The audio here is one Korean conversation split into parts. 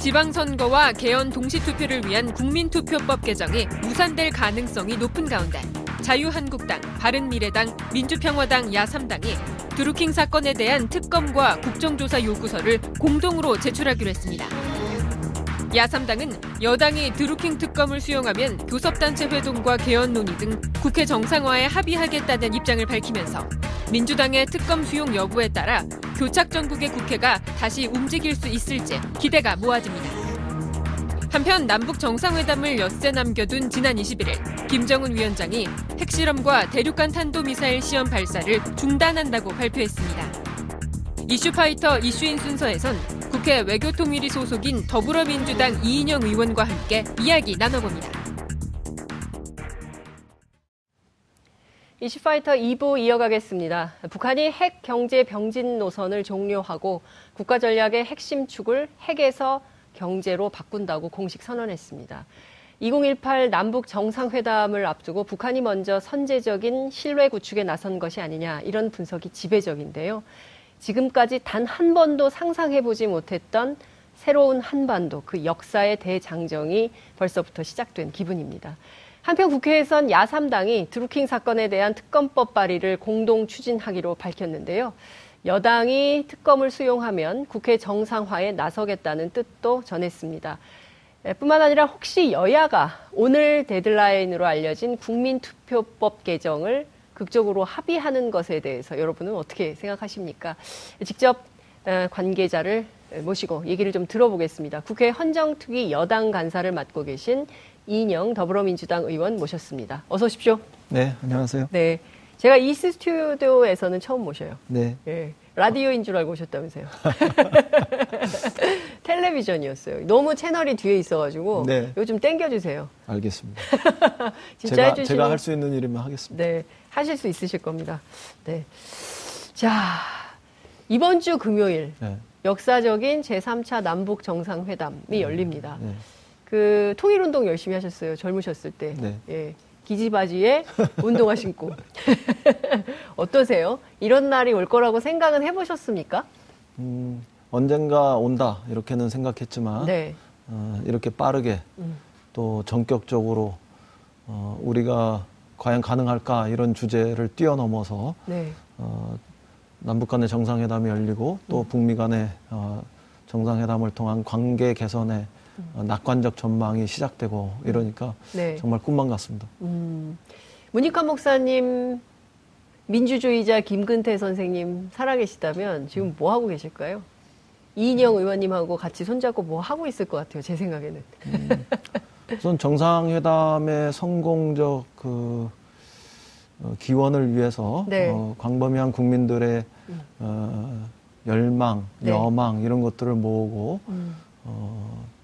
6월 지방선거와 개헌 동시투표를 위한 국민투표법 개정이 무산될 가능성이 높은 가운데 자유한국당, 바른미래당, 민주평화당 야3당이 드루킹 사건에 대한 특검과 국정조사 요구서를 공동으로 제출하기로 했습니다. 야3당은 여당이 드루킹 특검을 수용하면 교섭단체 회동과 개헌 논의 등 국회 정상화에 합의하겠다는 입장을 밝히면서 민주당의 특검 수용 여부에 따라 교착 전국의 국회가 다시 움직일 수 있을지 기대가 모아집니다. 한편 남북 정상회담을 엿새 남겨둔 지난 21일 김정은 위원장이 핵실험과 대륙간 탄도미사일 시험 발사를 중단한다고 발표했습니다. 이슈파이터 이슈인 순서에선 국회 외교통일위 소속인 더불어민주당 이인영 의원과 함께 이야기 나눠봅니다. 이슈파이터 2부 이어가겠습니다. 북한이 핵 경제 병진 노선을 종료하고 국가 전략의 핵심 축을 핵에서 경제로 바꾼다고 공식 선언했습니다. 2018 남북 정상회담을 앞두고 북한이 먼저 선제적인 신뢰 구축에 나선 것이 아니냐 이런 분석이 지배적인데요. 지금까지 단 한 번도 상상해보지 못했던 새로운 한반도, 그 역사의 대장정이 벌써부터 시작된 기분입니다. 한편 국회에선 야3당이 드루킹 사건에 대한 특검법 발의를 공동 추진하기로 밝혔는데요. 여당이 특검을 수용하면 국회 정상화에 나서겠다는 뜻도 전했습니다. 뿐만 아니라 혹시 여야가 오늘 데드라인으로 알려진 국민투표법 개정을 극적으로 합의하는 것에 대해서 여러분은 어떻게 생각하십니까? 직접 어, 관계자를 모시고 얘기를 좀 들어보겠습니다. 국회 헌정특위 여당 간사를 맡고 계신 이인영 더불어민주당 의원 모셨습니다. 어서 오십시오. 네, 안녕하세요. 네. 제가 이 스튜디오에서는 처음 모셔요. 네. 예. 라디오인 줄 알고 오셨다면서요. 텔레비전이었어요. 너무 채널이 뒤에 있어가지고 네. 좀 땡겨주세요. 알겠습니다. 진짜 제가, 해주시면 제가 할 수 있는 일이면 하겠습니다. 네, 하실 수 있으실 겁니다. 네. 자, 이번 주 금요일 네. 역사적인 제3차 남북 정상회담이 네. 열립니다. 네. 그 통일 운동 열심히 하셨어요. 젊으셨을 때. 네. 예. 기지바지에 운동화 신고. 어떠세요? 이런 날이 올 거라고 생각은 해보셨습니까? 음, 언젠가 온다 이렇게는 생각했지만 네. 어, 이렇게 빠르게 음. 또 전격적으로 어, 우리가 과연 가능할까 이런 주제를 뛰어넘어서 네. 어, 남북 간의 정상회담이 열리고 또 음. 북미 간의 어, 정상회담을 통한 관계 개선에 음. 낙관적 전망이 시작되고 이러니까 네. 정말 꿈만 같습니다. 음. 문익환 목사님, 민주주의자 김근태 선생님 살아계시다면 지금 뭐 하고 계실까요? 이인영 의원님하고 같이 손잡고 뭐 하고 있을 것 같아요. 제 생각에는. 음. 우선 정상회담의 성공적 그 어, 기원을 위해서 네. 어, 광범위한 국민들의 음. 어, 열망, 네. 여망 이런 것들을 모으고 음. 어, 그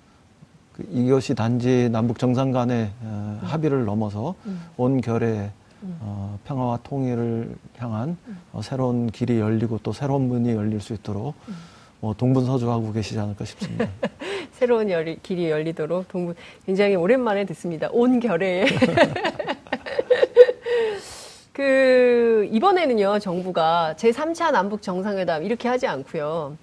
이것이 단지 남북 정상 간의 어, 음. 합의를 넘어서 음. 온 결의 음. 어, 평화와 통일을 향한 음. 어, 새로운 길이 열리고 또 새로운 문이 열릴 수 있도록 뭐 동분서주하고 계시지 않을까 싶습니다. 새로운 열이, 길이 열리도록 동분 굉장히 오랜만에 듣습니다. 온 결에 그 이번에는요 정부가 제 3차 남북 정상회담 이렇게 하지 않고요.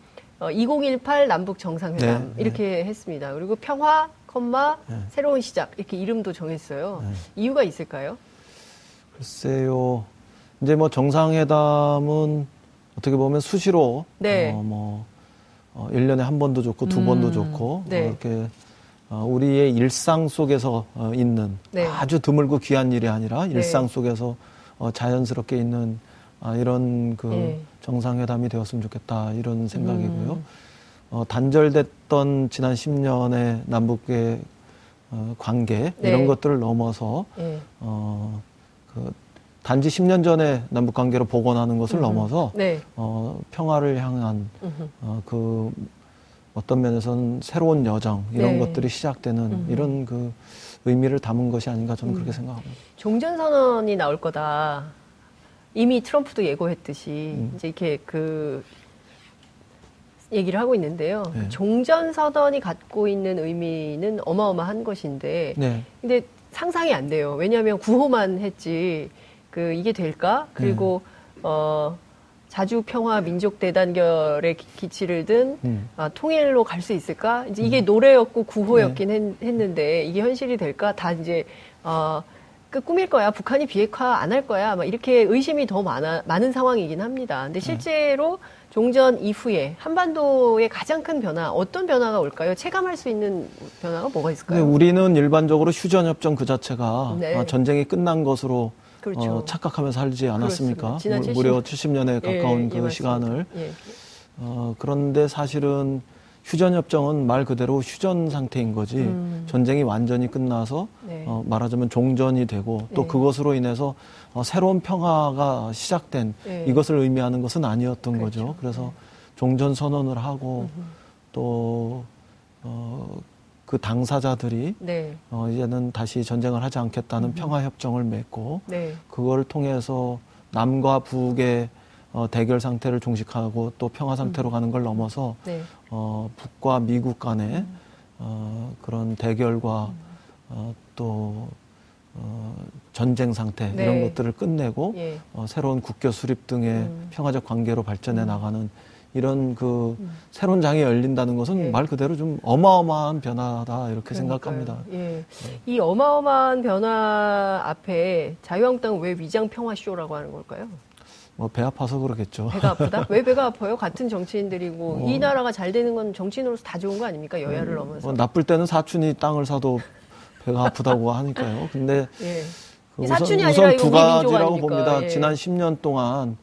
어, 2018 남북 정상회담 네, 이렇게 네. 했습니다. 그리고 평화, 컴마 네. 새로운 시작 이렇게 이름도 정했어요. 네. 이유가 있을까요? 글쎄요. 이제 뭐 정상회담은 어떻게 보면 수시로 네. 어, 뭐 어, 1년에 한 번도 좋고 두 음, 번도 좋고 네. 어, 이렇게 어, 우리의 일상 속에서 어, 있는 네. 아주 드물고 귀한 일이 아니라 네. 일상 속에서 어, 자연스럽게 있는 아, 이런 그 네. 정상회담이 되었으면 좋겠다 이런 생각이고요. 음. 어, 단절됐던 지난 10년의 남북의 어, 관계 네. 이런 것들을 넘어서 네. 어, 그 단지 10년 전에 남북 관계로 복원하는 것을 음흠. 넘어서 네. 어, 평화를 향한 어, 그 어떤 면에서는 새로운 여정 이런 네. 것들이 시작되는 음흠. 이런 그 의미를 담은 것이 아닌가 저는 음. 그렇게 생각합니다. 종전선언이 나올 거다. 이미 트럼프도 예고했듯이 음. 이제 이렇게 그 얘기를 하고 있는데요. 네. 종전선언이 갖고 있는 의미는 어마어마한 것인데, 네. 근데 상상이 안 돼요. 왜냐하면 구호만 했지, 그 이게 될까? 그리고 네. 어 자주 평화 민족 대단결의 기치를 든 음. 아, 통일로 갈 수 있을까? 이제 이게 음. 노래였고 구호였긴 네. 했, 는데 이게 현실이 될까? 다 이제 어, 그 꿈일 거야. 북한이 비핵화 안 할 거야. 막 이렇게 의심이 더 많아 많은 상황이긴 합니다. 근데 네. 실제로 종전 이후에 한반도의 가장 큰 변화 어떤 변화가 올까요? 체감할 수 있는 변화가 뭐가 있을까요? 네, 우리는 일반적으로 휴전 협정 그 자체가 네. 아, 전쟁이 끝난 것으로 그렇죠. 어, 착각하면서 살지 않았습니까? 지난 70... 무려 70년에 가까운 예, 그 예, 시간을. 예. 어, 그런데 사실은 휴전협정은 말 그대로 휴전 상태인 거지 음. 전쟁이 완전히 끝나서 네. 어, 말하자면 종전이 되고 또 네. 그것으로 인해서 어, 새로운 평화가 시작된 네. 이것을 의미하는 것은 아니었던 그렇죠. 거죠. 그래서 네. 종전 선언을 하고 음흠. 또 어, 그 당사자들이 네. 어, 이제는 다시 전쟁을 하지 않겠다는 음. 평화 협정을 맺고 네. 그걸 통해서 남과 북의 어, 대결 상태를 종식하고 또 평화 상태로 음. 가는 걸 넘어서 네. 어, 북과 미국 간의 음. 어, 그런 대결과 음. 어, 또 어, 전쟁 상태 네. 이런 것들을 끝내고 예. 어, 새로운 국교 수립 등의 음. 평화적 관계로 발전해 음. 나가는 이런 그 음. 새로운 장이 열린다는 것은 예. 말 그대로 좀 어마어마한 변화다 이렇게 그러니까요. 생각합니다. 예. 네. 이 어마어마한 변화 앞에 자유한국당은 왜 위장 평화 쇼라고 하는 걸까요? 뭐 배 아파서 그러겠죠. 배가 아프다? 왜 배가 아파요? 같은 정치인들이고 뭐. 이 나라가 잘 되는 건 정치인으로서 다 좋은 거 아닙니까? 여야를 음, 넘어서. 뭐 나쁠 때는 사촌이 땅을 사도 배가 아프다고 하니까요. 근데 예. 그 우선, 우선 두 가지라고 봅니다. 예. 지난 10년 동안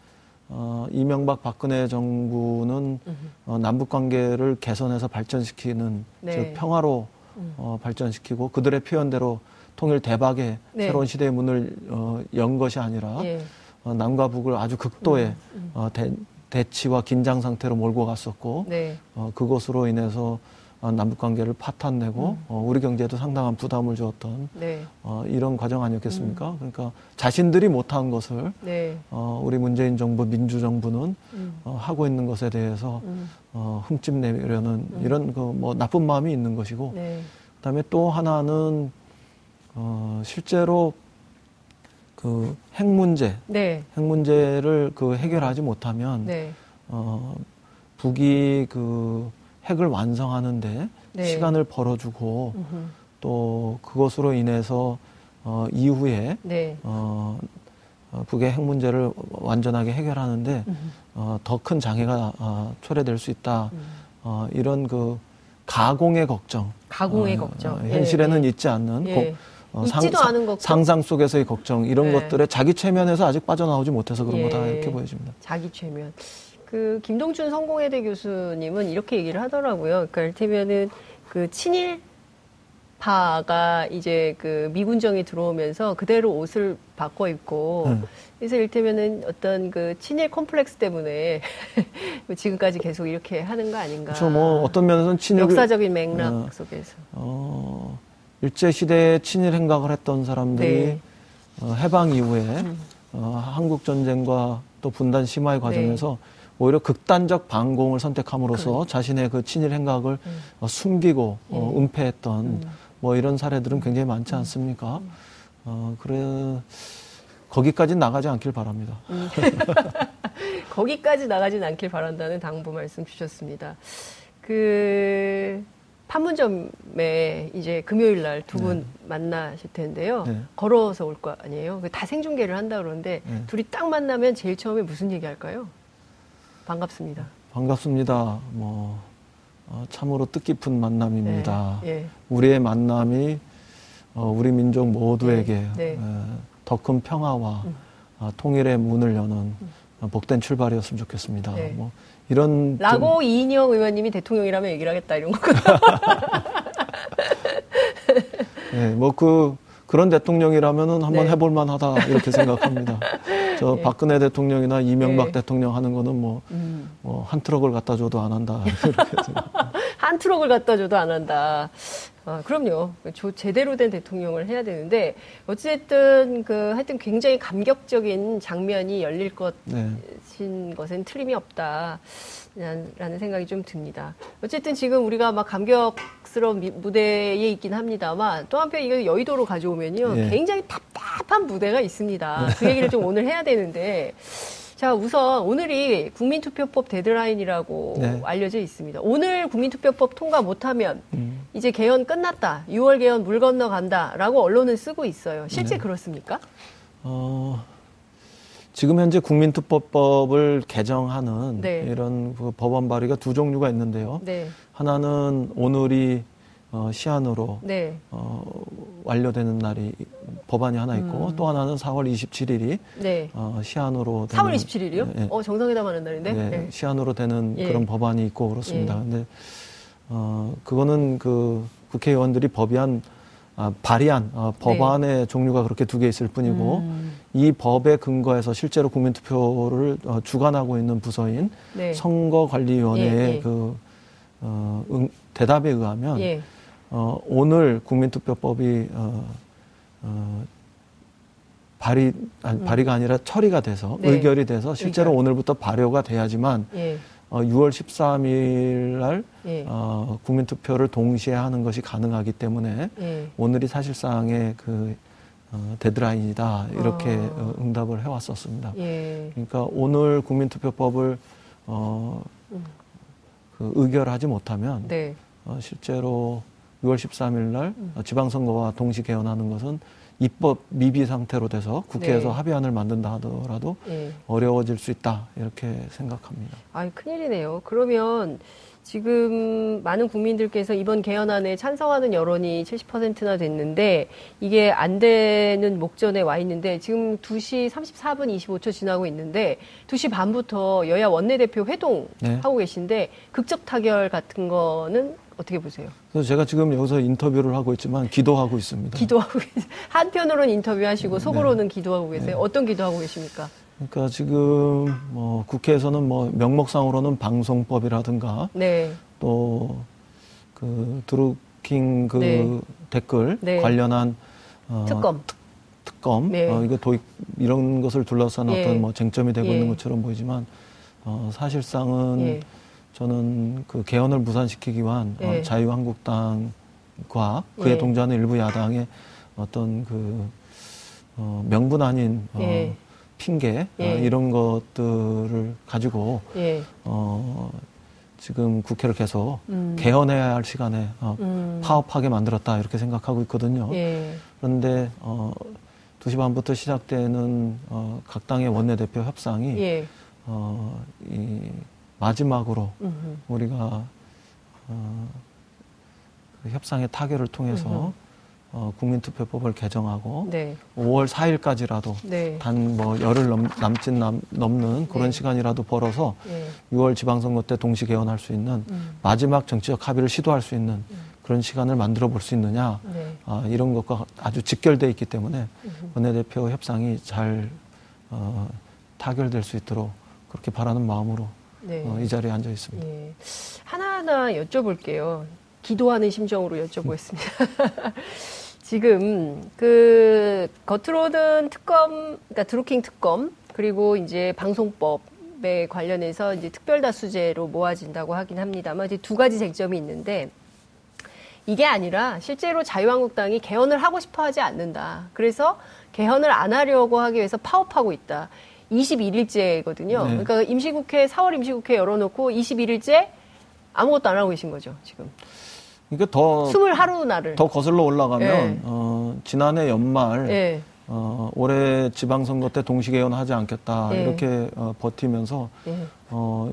어, 이명박 박근혜 정부는 어, 남북 관계를 개선해서 발전시키는 네. 즉 평화로 음. 어, 발전시키고 그들의 표현대로 통일 대박의 네. 새로운 시대의 문을 어, 연 것이 아니라 예. 어, 남과 북을 아주 극도의 음, 음. 어, 대, 대치와 긴장 상태로 몰고 갔었고 네. 어, 그것으로 인해서 어, 남북 관계를 파탄내고 음. 어, 우리 경제에도 상당한 부담을 주었던 네. 어, 이런 과정 아니었겠습니까? 음. 그러니까 자신들이 못한 것을 네. 어, 우리 문재인 정부 민주정부는 음. 어, 하고 있는 것에 대해서 음. 어, 흠집 내려는 음. 이런 그 뭐 나쁜 마음이 있는 것이고 네. 그다음에 또 하나는 어, 실제로 그 핵 문제, 네. 핵 문제를 그 해결하지 못하면 네. 어, 북이 그 핵을 완성하는데 네. 시간을 벌어주고 음흠. 또 그것으로 인해서 어, 이후에 네. 어, 어, 북의 핵 문제를 완전하게 해결하는데 어, 더 큰 장애가 어, 초래될 수 있다. 음. 어, 이런 그 가공의 걱정. 가공의 어, 걱정. 어, 현실에는 예, 예. 있지 않는 예. 고, 어, 상, 상, 상상 속에서의 걱정 이런 예. 것들에 자기 최면에서 아직 빠져나오지 못해서 그런 거다 예. 이렇게 보여집니다. 자기 최면. 그 김동춘 성공회대 교수님은 이렇게 얘기를 하더라고요. 그러니까 이를테면은 그 친일 파가 이제 그 미군정이 들어오면서 그대로 옷을 바꿔 입고 음. 그래서 이를테면은 어떤 그 친일 콤플렉스 때문에 지금까지 계속 이렇게 하는 거 아닌가. 그렇죠. 뭐 어떤 면에서는 친일 역사적인 맥락 어, 속에서. 어, 일제 시대에 친일 행각을 했던 사람들이 네. 어, 해방 이후에 음. 어, 한국 전쟁과 또 분단 심화의 과정에서 네. 오히려 극단적 반공을 선택함으로써 그래. 자신의 그 친일 행각을 음. 어, 숨기고 어, 예. 어, 은폐했던 음. 뭐 이런 사례들은 굉장히 많지 음. 않습니까? 음. 어, 그래 거기까지 나가지 않길 바랍니다. 음. 거기까지 나가진 않길 바란다는 당부 말씀 주셨습니다. 그 판문점에 이제 금요일 날 두분 네. 만나실 텐데요. 네. 걸어서 올 거 아니에요? 그다 생중계를 한다 그러는데 네. 둘이 딱 만나면 제일 처음에 무슨 얘기 할까요? 반갑습니다. 반갑습니다. 뭐 어, 참으로 뜻깊은 만남입니다. 네, 예. 우리의 만남이 어, 우리 민족 모두에게 네, 네. 더큰 평화와 음. 어, 통일의 문을 여는 음. 복된 출발이었으면 좋겠습니다. 네. 뭐 이런 라고 좀... 이인영 의원님이 대통령이라면 얘기를 하겠다 이런 거. 네, 뭐그 그런 대통령이라면은 한번 네. 해볼 만하다 이렇게 생각합니다. 저 네. 박근혜 대통령이나 이명박 네. 대통령 하는 거는 뭐, 음. 뭐, 한 트럭을 갖다 줘도 안 한다. 한 트럭을 갖다 줘도 안 한다. 아, 그럼요. 조, 제대로 된 대통령을 해야 되는데, 어찌됐든, 그, 하여튼 굉장히 감격적인 장면이 열릴 것인 네. 것은 틀림이 없다. 라는 생각이 좀 듭니다. 어쨌든 지금 우리가 막 감격스러운 무대에 있긴 합니다만 또 한편 이거 여의도로 가져오면요. 예. 굉장히 답답한 무대가 있습니다. 그 얘기를 좀 오늘 해야 되는데 자, 우선 오늘이 국민투표법 데드라인이라고 네. 알려져 있습니다. 오늘 국민투표법 통과 못하면 음. 이제 개헌 끝났다. 6월 개헌 물 건너간다라고 언론은 쓰고 있어요. 실제 네. 그렇습니까? 어, 지금 현재 국민투표법을 개정하는 네. 이런 그 법안 발의가 두 종류가 있는데요. 네. 하나는 오늘이 어, 시한으로 네. 어, 완료되는 날이 법안이 하나 있고 음. 또 하나는 4월 27일이 네. 어, 시한으로 되는 4월 27일이요? 예, 어, 정상회담 하는 날인데. 예, 네. 시한으로 되는 예. 그런 법안이 있고 그렇습니다. 예. 근데 어, 그거는 그 국회의원들이 법의한 아, 발의한 어, 법안의 네. 종류가 그렇게 두 개 있을 뿐이고 음. 이 법에 근거해서 실제로 국민투표를 어, 주관하고 있는 부서인 네. 선거관리위원회의 예, 예. 그 어, 응, 대답에 의하면 예. 어, 오늘 국민투표법이 어, 어, 발의 아니, 음. 발의가 아니라 처리가 돼서 네. 의결이 돼서 실제로 의결. 오늘부터 발효가 돼야지만 예. 어, 6월 13일 날 예. 어, 국민투표를 동시에 하는 것이 가능하기 때문에 예. 오늘이 사실상의 그 어, 데드라인이다 이렇게 아. 어, 응답을 해왔었습니다. 예. 그러니까 오늘 국민투표법을 어, 음. 그 의결하지 못하면 네. 어, 실제로 6월 13일 날 음. 지방선거와 동시 개헌하는 것은 입법 미비 상태로 돼서 국회에서 네. 합의안을 만든다 하더라도 네. 어려워질 수 있다 이렇게 생각합니다. 아, 큰일이네요. 그러면 지금 많은 국민들께서 이번 개헌안에 찬성하는 여론이 70%나 됐는데 이게 안 되는 목전에 와 있는데 지금 2시 34분 25초 지나고 있는데 2시 반부터 여야 원내대표 회동 네. 하고 계신데 극적 타결 같은 거는 어떻게 보세요? 그래서 제가 지금 여기서 인터뷰를 하고 있지만 기도하고 있습니다. 기도하고 한편으로는 인터뷰하시고 네. 속으로는 네. 기도하고 계세요. 네. 어떤 기도하고 계십니까? 그러니까 지금 뭐 국회에서는 뭐 명목상으로는 방송법이라든가 네. 또그 드루킹 그 네. 댓글 네. 관련한 어, 특검 특검 네. 어, 이거 도입 이런 것을 둘러싼 예. 어떤 뭐 쟁점이 되고 예. 있는 것처럼 보이지만 어, 사실상은 예. 저는 그 개헌을 무산시키기 위한 어, 예. 자유한국당과 그에 예. 동조하는 일부 야당의 어떤 그 어, 명분 아닌 어, 예. 핑계 어, 예. 이런 것들을 가지고 예. 어, 지금 국회를 계속 음. 개헌해야 할 시간에 어, 음. 파업하게 만들었다 이렇게 생각하고 있거든요. 예. 그런데 어, 2시 반부터 시작되는 어, 각 당의 원내대표 협상이 예. 어, 이 마지막으로 음흠. 우리가 어, 그 협상의 타결을 통해서 음흠. 어, 국민투표법을 개정하고 네. 5월 4일까지라도 네. 단뭐 열흘 넘, 남짓 남, 넘는 그런 네. 시간이라도 벌어서 네. 6월 지방선거 때 동시 개헌할 수 있는 음. 마지막 정치적 합의를 시도할 수 있는 음. 그런 시간을 만들어 볼 수 있느냐 네. 아, 이런 것과 아주 직결돼 있기 때문에 음. 원내대표 협상이 잘 어, 타결될 수 있도록 그렇게 바라는 마음으로 네. 어, 이 자리에 앉아 있습니다. 예. 하나하나 여쭤볼게요. 기도하는 심정으로 여쭤보겠습니다. 지금 그 겉으로는 특검, 그러니까 드루킹 특검 그리고 이제 방송법에 관련해서 이제 특별다수제로 모아진다고 하긴 합니다만 이제 두 가지 쟁점이 있는데 이게 아니라 실제로 자유한국당이 개헌을 하고 싶어 하지 않는다. 그래서 개헌을 안 하려고 하기 위해서 파업하고 있다. 21일째거든요. 네. 그러니까 임시국회 4월 임시국회 열어놓고 21일째 아무것도 안 하고 계신 거죠 지금. 그러니까 더 스물 하루 날을 더 거슬러 올라가면 네. 어, 지난해 연말 네. 어, 올해 지방선거 때 동시개헌 하지 않겠다 네. 이렇게 어, 버티면서 어,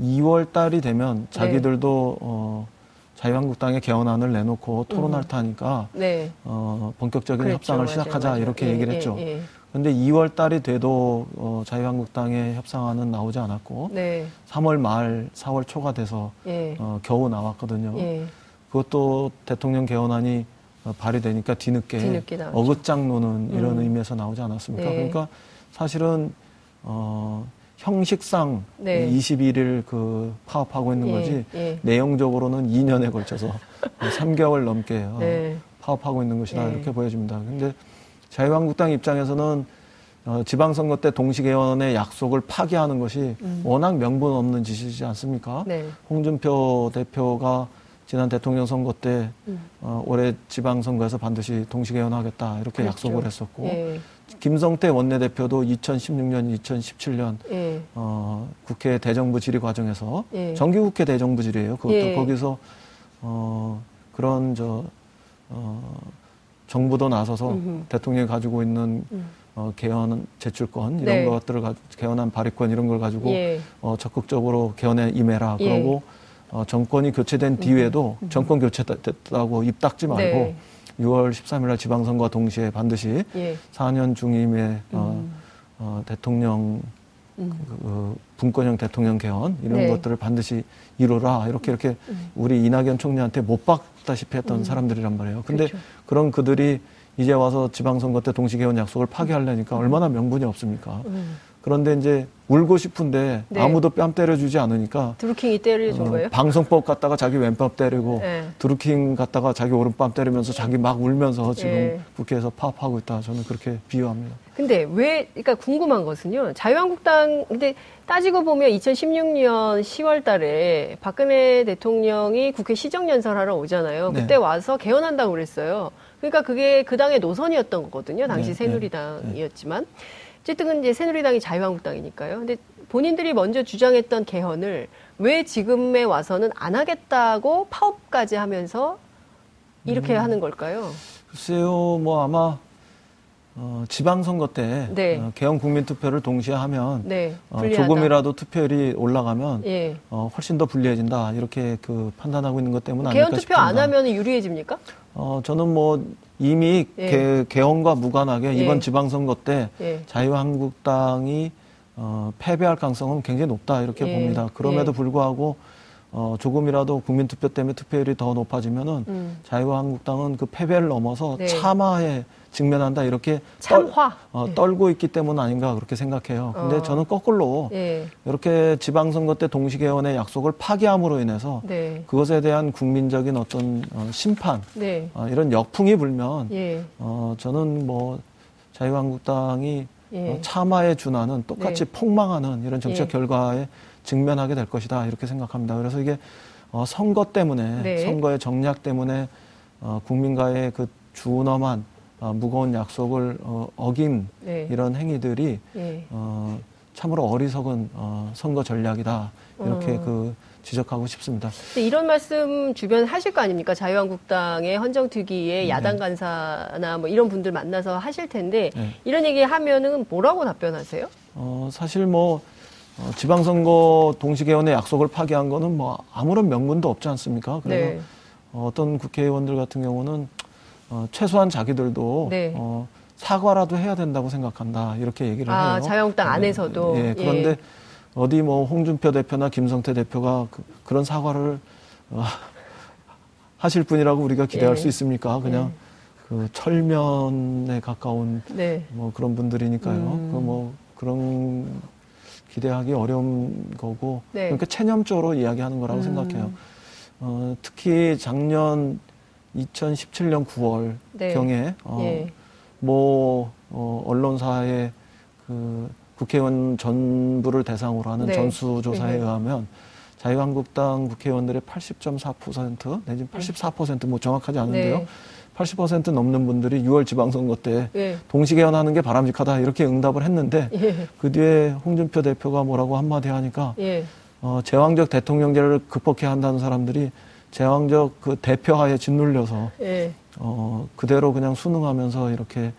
2월 달이 되면 자기들도 어, 자유한국당의 개헌안을 내놓고 토론할 음. 타니까 네. 어, 본격적인 그렇죠. 협상을 시작하자 맞아요. 이렇게 예, 얘기를 했죠. 예, 예. 근데 2월 달이 돼도 어, 자유한국당의 협상안은 나오지 않았고 네. 3월 말, 4월 초가 돼서 예. 어, 겨우 나왔거든요. 예. 그것도 대통령 개헌안이 어, 발의되니까 뒤늦게, 뒤늦게 어긋장 노는 이런 음. 의미에서 나오지 않았습니까? 네. 그러니까 사실은 어, 형식상 네. 21일 그 파업하고 있는 예. 거지 예. 내용적으로는 2년에 걸쳐서 3개월 넘게 어, 네. 파업하고 있는 것이다 예. 이렇게 보여집니다. 근데 자유한국당 입장에서는 어, 지방선거 때 동시개헌의 약속을 파기하는 것이 음. 워낙 명분 없는 짓이지 않습니까? 네. 홍준표 대표가 지난 대통령 선거 때 음. 어, 올해 지방선거에서 반드시 동시개헌하겠다 이렇게 그렇죠. 약속을 했었고 예. 김성태 원내대표도 2016년, 2017년 예. 어, 국회 대정부 질의 과정에서 예. 정기국회 대정부 질의예요. 그것도 예. 거기서 어, 그런 저 어, 정부도 나서서 음흠. 대통령이 가지고 있는 음. 어, 개헌 제출권 이런 네. 것들을 가, 개헌안 발의권 이런 걸 가지고 예. 어, 적극적으로 개헌에 임해라 예. 그러고 어, 정권이 교체된 뒤에도 음. 정권 교체됐다고 입 닦지 말고 네. 6월 13일 날 지방선거 와 동시에 반드시 예. 4년 중임의 어, 음. 어, 대통령 음. 그, 그, 분권형 대통령 개헌 이런 네. 것들을 반드시 이루라 이렇게 이렇게 음. 우리 이낙연 총리한테 못 박다시피 했던 음. 사람들이란 말이에요. 근데 그렇죠. 그런 그들이 이제 와서 지방선거 때 동시개헌 약속을 파기하려니까 음. 얼마나 명분이 없습니까? 음. 그런데 이제 울고 싶은데 네. 아무도 뺨 때려주지 않으니까 드루킹이 때려준 어, 거예요? 방송법 갖다가 자기 왼뺨 때리고 네. 드루킹 갖다가 자기 오른뺨 때리면서 자기 막 울면서 지금 네. 국회에서 파업하고 있다. 저는 그렇게 비유합니다. 근데 왜 그러니까 궁금한 것은요. 자유한국당 근데 따지고 보면 2016년 10월 달에 박근혜 대통령이 국회 시정연설하러 오잖아요. 네. 그때 와서 개헌한다고 그랬어요. 그러니까 그게 그 당의 노선이었던 거거든요. 당시 네, 네 새누리당이었지만. 어쨌든 이제 새누리당이 자유한국당이니까요. 근데 본인들이 먼저 주장했던 개헌을 왜 지금에 와서는 안 하겠다고 파업까지 하면서 이렇게 음, 하는 걸까요? 글쎄요, 뭐 아마 어, 지방선거 때 네. 어, 개헌 국민투표를 동시에 하면 네, 어, 조금이라도 투표율이 올라가면 예. 어, 훨씬 더 불리해진다 이렇게 그 판단하고 있는 것 때문 아닐까 개헌 투표 안 하면 유리해집니까? 어, 저는 뭐 이미 예. 개, 헌과 무관하게 예. 이번 지방선거 때 예. 자유한국당이 어, 패배할 가능성은 굉장히 높다 이렇게 예. 봅니다. 그럼에도 예. 불구하고 어, 조금이라도 국민투표 때문에 투표율이 더 높아지면은 음. 자유한국당은 그 패배를 넘어서 네. 참화에 직면한다 이렇게 참화 떨, 어, 네. 떨고 있기 때문 아닌가 그렇게 생각해요. 근데 어. 저는 거꾸로 네. 이렇게 지방선거 때 동시개헌의 약속을 파기함으로 인해서 네. 그것에 대한 국민적인 어떤 어, 심판 네. 어, 이런 역풍이 불면 예. 어, 저는 뭐 자유한국당이 예. 어, 참화에 준하는 똑같이 네. 폭망하는 이런 정책 예. 결과에 직면하게 될 것이다 이렇게 생각합니다. 그래서 이게 어, 선거 때문에 네. 선거의 정략 때문에 어, 국민과의 그 준엄한 어, 무거운 약속을 어, 어긴 네. 이런 행위들이 네. 어, 참으로 어리석은 어, 선거 전략이다 이렇게 어. 그 지적하고 싶습니다. 이런 말씀 주변 하실 거 아닙니까? 자유한국당의 헌정특위의 네. 야당 간사나 뭐 이런 분들 만나서 하실 텐데 네. 이런 얘기 하면은 뭐라고 답변하세요? 어, 사실 뭐 어, 지방선거 동시개헌의 약속을 파기한 거는 뭐 아무런 명분도 없지 않습니까? 그래서 네. 어 떤 국회의원들 같은 경우는 어, 최소한 자기들도 네. 어, 사과라도 해야 된다고 생각한다 이렇게 얘기를 아, 해요. 자유한국당 네. 안에서도. 예, 그런데 예. 어디 뭐 홍준표 대표나 김성태 대표가 그, 런 사과를 어, 하실 분이라고 우리가 기대할 예. 수 있습니까? 그냥 예. 그 철면에 가까운 네. 뭐 그런 분들이니까요. 음. 그뭐 그런 기대하기 어려운 거고 네. 그러니까 체념적으로 이야기하는 거라고 음. 생각해요. 어, 특히 작년 2017년 9월 네. 경에 어, 예. 뭐 어, 언론사의 그 국회의원 전부를 대상으로 하는 네. 전수조사에 네. 의하면 자유한국당 국회의원들의 80.4% 내지 84%뭐 정확하지 않은데요. 네. 80% 넘는 분들이 6월 지방선거 때 예. 동시 개헌하는 게 바람직하다 이렇게 응답을 했는데 예. 그 뒤에 홍준표 대표가 뭐라고 한마디 하니까 예. 어, 제왕적 대통령제를 극복해야 한다는 사람들이 제왕적 그 대표하에 짓눌려서 예. 어, 그대로 그냥 순응하면서 이렇게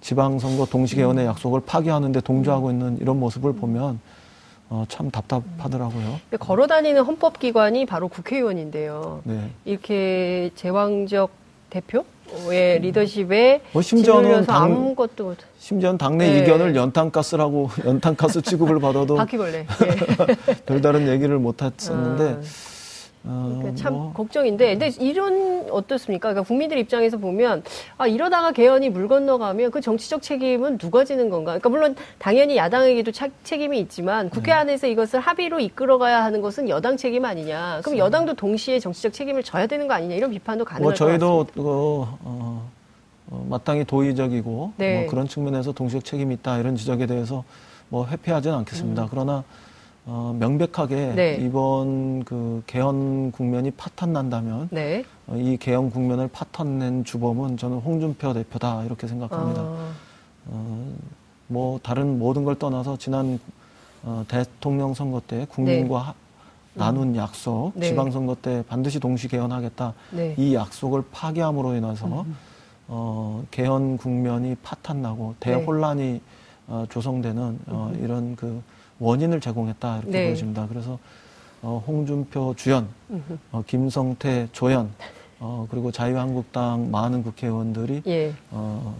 지방선거 동시 개헌의 음. 약속을 파기하는데 동조하고 있는 이런 모습을 보면 어, 참 답답하더라고요. 걸어다니는 헌법기관이 바로 국회의원인데요. 네. 이렇게 제왕적 대표의 리더십에 뭐 심지어는 당, 아무것도 심지어는 당내 네. 이견을 연탄가스라고 연탄가스 취급을 받아도 바퀴벌레 네. 별다른 얘기를 못 했었는데 아. 어, 그러니까 참 뭐. 걱정인데, 근데 이런 어떻습니까? 그러니까 국민들 입장에서 보면 아 이러다가 개헌이 물 건너가면 그 정치적 책임은 누가 지는 건가? 그러니까 물론 당연히 야당에게도 차, 책임이 있지만 국회 네. 안에서 이것을 합의로 이끌어가야 하는 것은 여당 책임 아니냐? 그럼 여당도 동시에 정치적 책임을 져야 되는 거 아니냐? 이런 비판도 가능할 뭐 저희도 그, 어, 어, 마땅히 도의적이고 네. 뭐 그런 측면에서 동시적 책임이 있다 이런 지적에 대해서 뭐 회피하지는 않겠습니다. 음. 그러나 어, 명백하게 네. 이번 그 개헌 국면이 파탄 난다면 네. 어, 이 개헌 국면을 파탄낸 주범은 저는 홍준표 대표다 이렇게 생각합니다. 어... 어, 뭐 다른 모든 걸 떠나서 지난 어, 대통령 선거 때 국민과 네. 나눈 음. 약속, 네. 지방선거 때 반드시 동시 개헌하겠다 네. 이 약속을 파기함으로 인해서 음. 어, 개헌 국면이 파탄나고 대혼란이 어, 조성되는 어, 음. 이런 그 원인을 제공했다 이렇게 네. 보여집니다. 그래서 어, 홍준표 주연, 어, 김성태 조연, 어, 그리고 자유한국당 많은 국회의원들이 예. 어,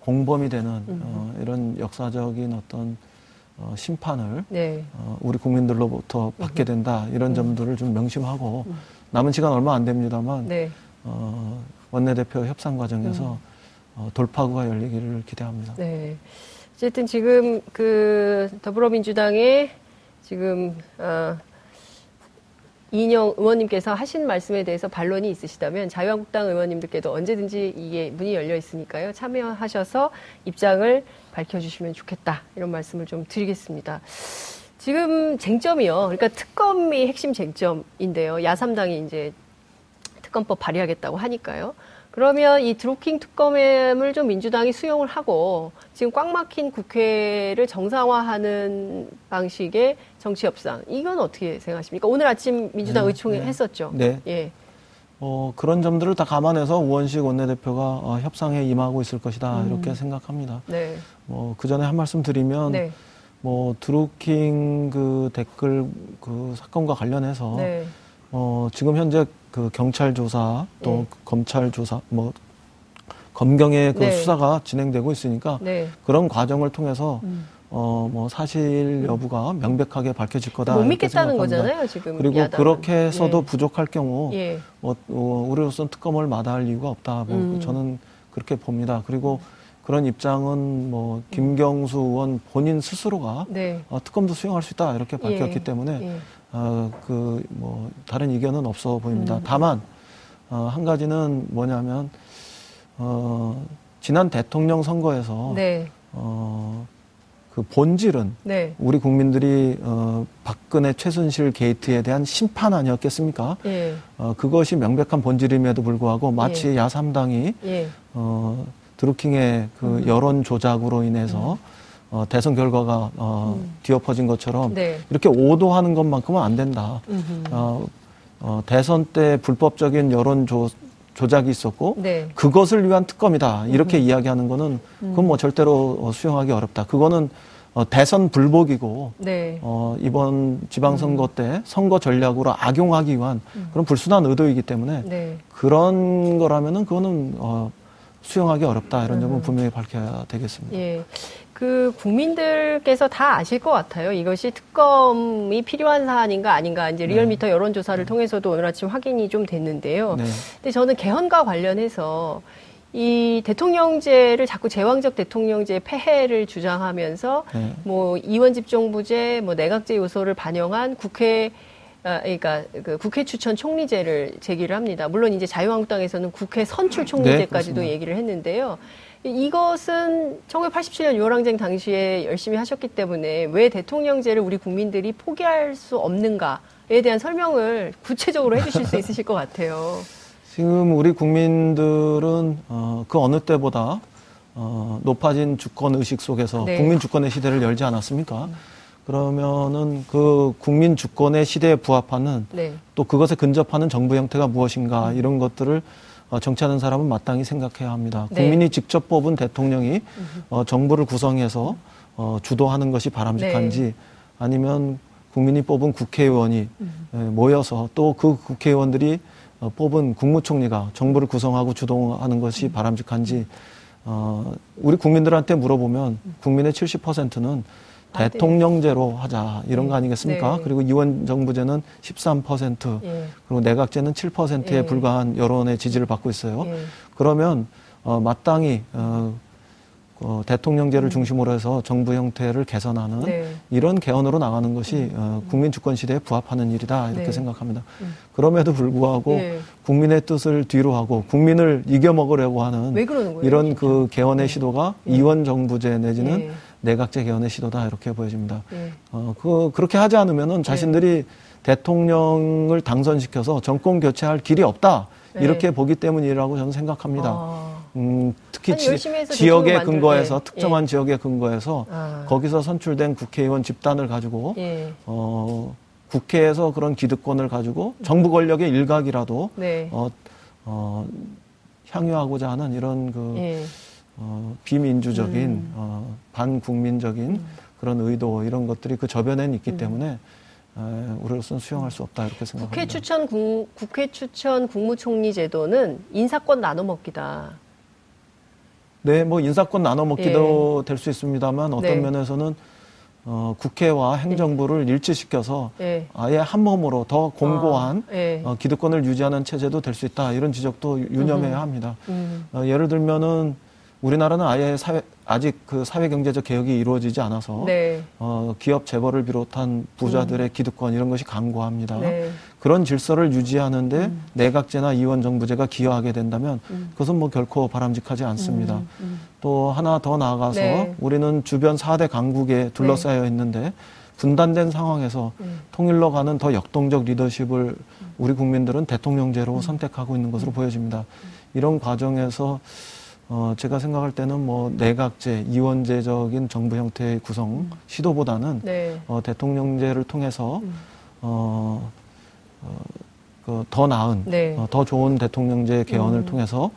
공범이 되는 어, 이런 역사적인 어떤 어, 심판을 네. 어, 우리 국민들로부터 받게 된다 이런 점들을 좀 명심하고 음. 남은 시간 얼마 안 됩니다만 네. 어, 원내대표 협상 과정에서 음. 어, 돌파구가 열리기를 기대합니다. 네. 어쨌든 지금 그 더불어민주당의 지금 어, 이인영 의원님께서 하신 말씀에 대해서 반론이 있으시다면 자유한국당 의원님들께도 언제든지 이게 문이 열려 있으니까요. 참여하셔서 입장을 밝혀주시면 좋겠다. 이런 말씀을 좀 드리겠습니다. 지금 쟁점이요. 그러니까 특검이 핵심 쟁점인데요. 야삼당이 이제 특검법 발의하겠다고 하니까요. 그러면 이 드루킹 특검을 좀 민주당이 수용을 하고 지금 꽉 막힌 국회를 정상화하는 방식의 정치 협상 이건 어떻게 생각하십니까? 오늘 아침 민주당 네, 의총에 네. 했었죠. 네. 예. 어, 그런 점들을 다 감안해서 우원식 원내대표가 어, 협상에 임하고 있을 것이다 음. 이렇게 생각합니다. 네. 뭐, 그 전에 한 말씀 드리면 네. 뭐 드루킹 그 댓글 그 사건과 관련해서 네. 어, 지금 현재 그 경찰 조사 또 네. 검찰 조사 뭐 검경의 그 네. 수사가 진행되고 있으니까 네. 그런 과정을 통해서 음. 어 뭐 사실 여부가 명백하게 밝혀질 거다. 못 믿겠다는 거잖아요 지금. 그리고 야당은. 그렇게 해서도 예. 부족할 경우 예. 어, 어, 우리로서는 특검을 마다할 이유가 없다. 뭐 음. 저는 그렇게 봅니다. 그리고 그런 입장은 뭐 김경수 의원 본인 스스로가 네. 어, 특검도 수용할 수 있다 이렇게 밝혔기 예. 때문에 예. 어, 그, 뭐, 다른 의견은 없어 보입니다. 음. 다만, 어, 한 가지는 뭐냐면, 어, 지난 대통령 선거에서, 네. 어, 그 본질은 네. 우리 국민들이 어, 박근혜 최순실 게이트에 대한 심판 아니었겠습니까? 예. 어, 그것이 명백한 본질임에도 불구하고 마치 예. 야삼당이 예. 어, 드루킹의 그 음. 여론 조작으로 인해서 음. 어, 대선 결과가 어, 음. 뒤엎어진 것처럼 네. 이렇게 오도하는 것만큼은 안 된다. 어, 어, 대선 때 불법적인 여론 조, 조작이 있었고 네. 그것을 위한 특검이다. 이렇게 음흠. 이야기하는 거는 그건 뭐 음. 절대로 어, 수용하기 어렵다. 그거는 어, 대선 불복이고 네. 어, 이번 지방선거 음. 때 선거 전략으로 악용하기 위한 음. 그런 불순한 의도이기 때문에 네. 그런 거라면은 그거는 어, 수용하기 어렵다 이런 점은 음. 분명히 밝혀야 되겠습니다. 예. 그 국민들께서 다 아실 것 같아요. 이것이 특검이 필요한 사안인가 아닌가 이제 네. 리얼미터 여론조사를 네. 통해서도 오늘 아침 확인이 좀 됐는데요. 네. 근데 저는 개헌과 관련해서 이 대통령제를 자꾸 제왕적 대통령제 폐해를 주장하면서 네. 뭐 이원 집정부제, 뭐 내각제 요소를 반영한 국회 아, 그러니까 그 국회 추천 총리제를 제기를 합니다. 물론 이제 자유한국당에서는 국회 선출 총리제까지도 네, 얘기를 했는데요. 이것은 1987년 유월항쟁 당시에 열심히 하셨기 때문에 왜 대통령제를 우리 국민들이 포기할 수 없는가에 대한 설명을 구체적으로 해주실 수 있으실 것 같아요. 지금 우리 국민들은 어, 그 어느 때보다 어, 높아진 주권 의식 속에서 네. 국민 주권의 시대를 열지 않았습니까? 음. 그러면은 그 국민 주권의 시대에 부합하는 네. 또 그것에 근접하는 정부 형태가 무엇인가 음. 이런 것들을 어, 정치하는 사람은 마땅히 생각해야 합니다. 네. 국민이 직접 뽑은 대통령이 어, 정부를 구성해서 어, 주도하는 것이 바람직한지 네. 아니면 국민이 뽑은 국회의원이 음. 모여서 또 그 국회의원들이 어, 뽑은 국무총리가 정부를 구성하고 주동하는 것이 음. 바람직한지 어, 우리 국민들한테 물어보면 국민의 70%는 아, 대통령제로 하자 이런 네. 거 아니겠습니까? 네. 그리고 이원 정부제는 13% 예. 그리고 내각제는 7%에 예. 불과한 여론의 지지를 받고 있어요. 예. 그러면 어, 마땅히 어, 어, 대통령제를 음. 중심으로 해서 정부 형태를 개선하는 네. 이런 개헌으로 나가는 것이 음. 어, 국민 주권 시대에 부합하는 일이다 이렇게 네. 생각합니다. 음. 그럼에도 불구하고 네. 국민의 뜻을 뒤로 하고 국민을 이겨 먹으려고 하는 이런 그 개헌의 네. 시도가 네. 이원 정부제 내지는 내각제 개헌의 시도다 이렇게 보여집니다. 네. 어, 그 그렇게 하지 않으면은 자신들이 네. 대통령을 당선시켜서 정권 교체할 길이 없다 네. 이렇게 보기 때문이라고 저는 생각합니다. 아. 음, 특히 지, 역에 근거해서 특정한 예. 지역에 근거해서 아. 거기서 선출된 국회의원 집단을 가지고 예. 어, 국회에서 그런 기득권을 가지고 정부 권력의 일각이라도 네. 어, 어, 향유하고자 하는 이런 그 예. 어, 비민주적인 음. 어, 반국민적인 음. 그런 의도 이런 것들이 그 저변에는 있기 음. 때문에 에, 우리로서는 수용할 수 없다 이렇게 생각합니다. 국회 추천 국, 국회 추천 국무총리 제도는 인사권 나눠 먹기다. 네, 뭐 인사권 나눠 먹기도 예. 될수 있습니다만 어떤 네. 면에서는 어, 국회와 행정부를 네. 일치시켜서 네. 아예 한 몸으로 더 공고한 아, 네. 어, 기득권을 유지하는 체제도 될 수 있다 이런 지적도 유념해야 합니다. 음. 어, 예를 들면은 우리나라는 아예 사회, 아직 그 사회 경제적 개혁이 이루어지지 않아서 네. 어, 기업 재벌을 비롯한 부자들의 음. 기득권 이런 것이 강고합니다. 네. 그런 질서를 유지하는데 음. 내각제나 이원 정부제가 기여하게 된다면 음. 그것은 뭐 결코 바람직하지 않습니다. 음, 음. 또 하나 더 나아가서 네. 우리는 주변 4대 강국에 둘러싸여 네. 있는데 분단된 상황에서 음. 통일로 가는 더 역동적 리더십을 우리 국민들은 대통령제로 선택하고 있는 것으로 보여집니다. 이런 과정에서 어, 제가 생각할 때는 뭐 내각제, 이원제적인 정부 형태의 구성 음. 시도보다는 네. 어, 대통령제를 통해서 음. 어, 어, 그 더 나은, 네. 어, 더 좋은 대통령제 개헌을 음. 통해서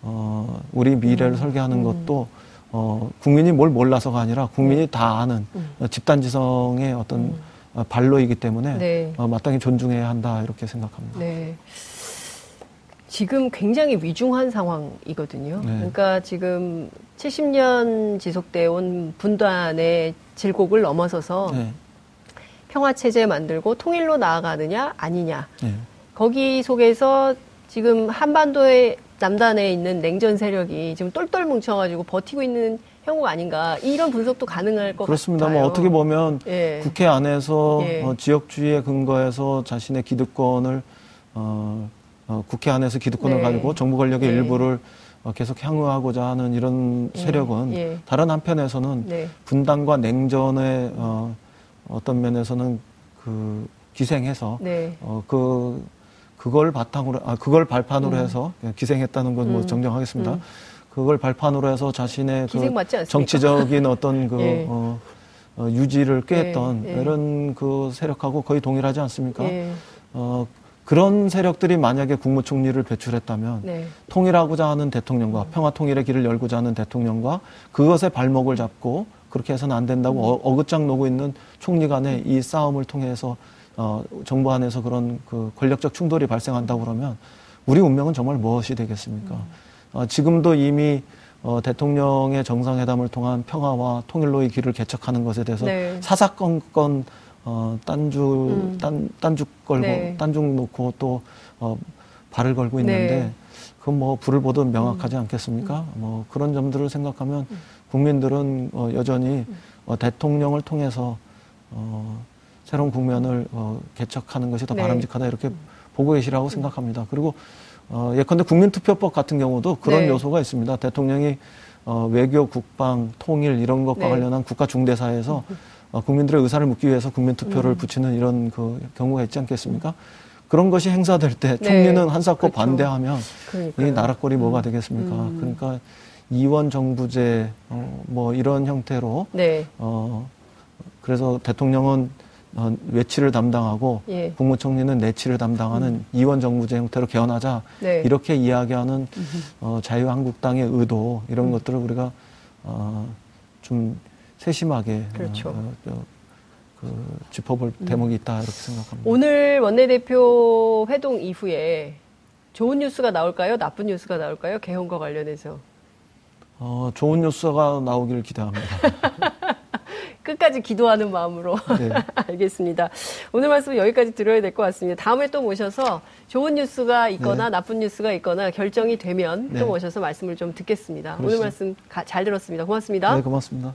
어, 우리 미래를 음. 설계하는 음. 것도 어, 국민이 뭘 몰라서가 아니라 국민이 네. 다 아는 음. 어, 집단지성의 어떤 어, 발로이기 때문에 네. 어, 마땅히 존중해야 한다 이렇게 생각합니다. 네. 지금 굉장히 위중한 상황이거든요. 네. 그러니까 지금 70년 지속돼 온 분단의 질곡을 넘어서서 네. 평화 체제 만들고 통일로 나아가느냐 아니냐. 네. 거기 속에서 지금 한반도의 남단에 있는 냉전 세력이 지금 똘똘 뭉쳐가지고 버티고 있는 형국 아닌가 이런 분석도 가능할 것 그렇습니다. 같아요. 뭐 어떻게 보면 예. 국회 안에서 예. 어, 지역주의에 근거해서 자신의 기득권을 어, 어, 국회 안에서 기득권을 네. 가지고 정부 권력의 네. 일부를 어, 계속 향유하고자 하는 이런 예. 세력은 예. 다른 한편에서는 네. 분단과 냉전의 어, 어떤 면에서는 그 기생해서 네. 어, 그 그걸 바탕으로 아 그걸 발판으로 음. 해서 기생했다는 건뭐 음. 정정하겠습니다. 음. 그걸 발판으로 해서 자신의 그 정치적인 어떤 그 예. 어, 어, 유지를 꾀했던 예. 예. 이런 그 세력하고 거의 동일하지 않습니까? 예. 어, 그런 세력들이 만약에 국무총리를 배출했다면 네. 통일하고자 하는 대통령과 음. 평화 통일의 길을 열고자 하는 대통령과 그것에 발목을 잡고 그렇게 해서는 안 된다고 음. 어, 어긋장 놓고 있는 총리 간의 이 싸움을 통해서 어, 정부 안에서 그런 그 권력적 충돌이 발생한다고 그러면 우리 운명은 정말 무엇이 되겠습니까? 음. 어, 지금도 이미 어, 대통령의 정상회담을 통한 평화와 통일로의 길을 개척하는 것에 대해서 네. 사사건건 어, 딴주, 음. 딴, 딴죽 걸고, 네. 딴죽 놓고 또, 어, 발을 걸고 있는데, 네. 그건 뭐 불을 보듯 명확하지 음. 않겠습니까? 음. 뭐 그런 점들을 생각하면 음. 국민들은 어, 여전히 음. 어, 대통령을 통해서 어, 새로운 국면을 어, 개척하는 것이 더 네. 바람직하다 이렇게 보고 계시라고 생각합니다. 그리고 어, 예컨대 국민투표법 같은 경우도 그런 네. 요소가 있습니다. 대통령이 어, 외교, 국방, 통일 이런 것과 네. 관련한 국가 중대사에서 어, 국민들의 의사를 묻기 위해서 국민 투표를 음. 붙이는 이런 그 경우가 있지 않겠습니까? 그런 것이 행사될 때 네. 총리는 한사코 그렇죠. 반대하면 그러니까요. 이 나라꼴이 뭐가 음. 되겠습니까? 음. 그러니까 이원 정부제 어, 뭐 이런 형태로 네. 어 그래서 대통령은 어, 외치를 담당하고 예. 국무총리는 내치를 담당하는 음. 이원 정부제 형태로 개헌하자 네. 이렇게 이야기하는 어, 자유한국당의 의도 이런 음. 것들을 우리가 어, 좀 세심하게 그렇죠. 어, 어, 그 짚어볼 음. 대목이 있다 이렇게 생각합니다. 오늘 원내대표 회동 이후에 좋은 뉴스가 나올까요? 나쁜 뉴스가 나올까요? 개헌과 관련해서. 어, 좋은 뉴스가 나오기를 기대합니다. 끝까지 기도하는 마음으로 네. 알겠습니다. 오늘 말씀 여기까지 들어야 될 것 같습니다. 다음에 또 모셔서 좋은 뉴스가 있거나 네. 나쁜 뉴스가 있거나 결정이 되면 네. 또 모셔서 말씀을 좀 듣겠습니다. 그렇습니다. 오늘 말씀 가, 잘 들었습니다. 고맙습니다. 네, 고맙습니다.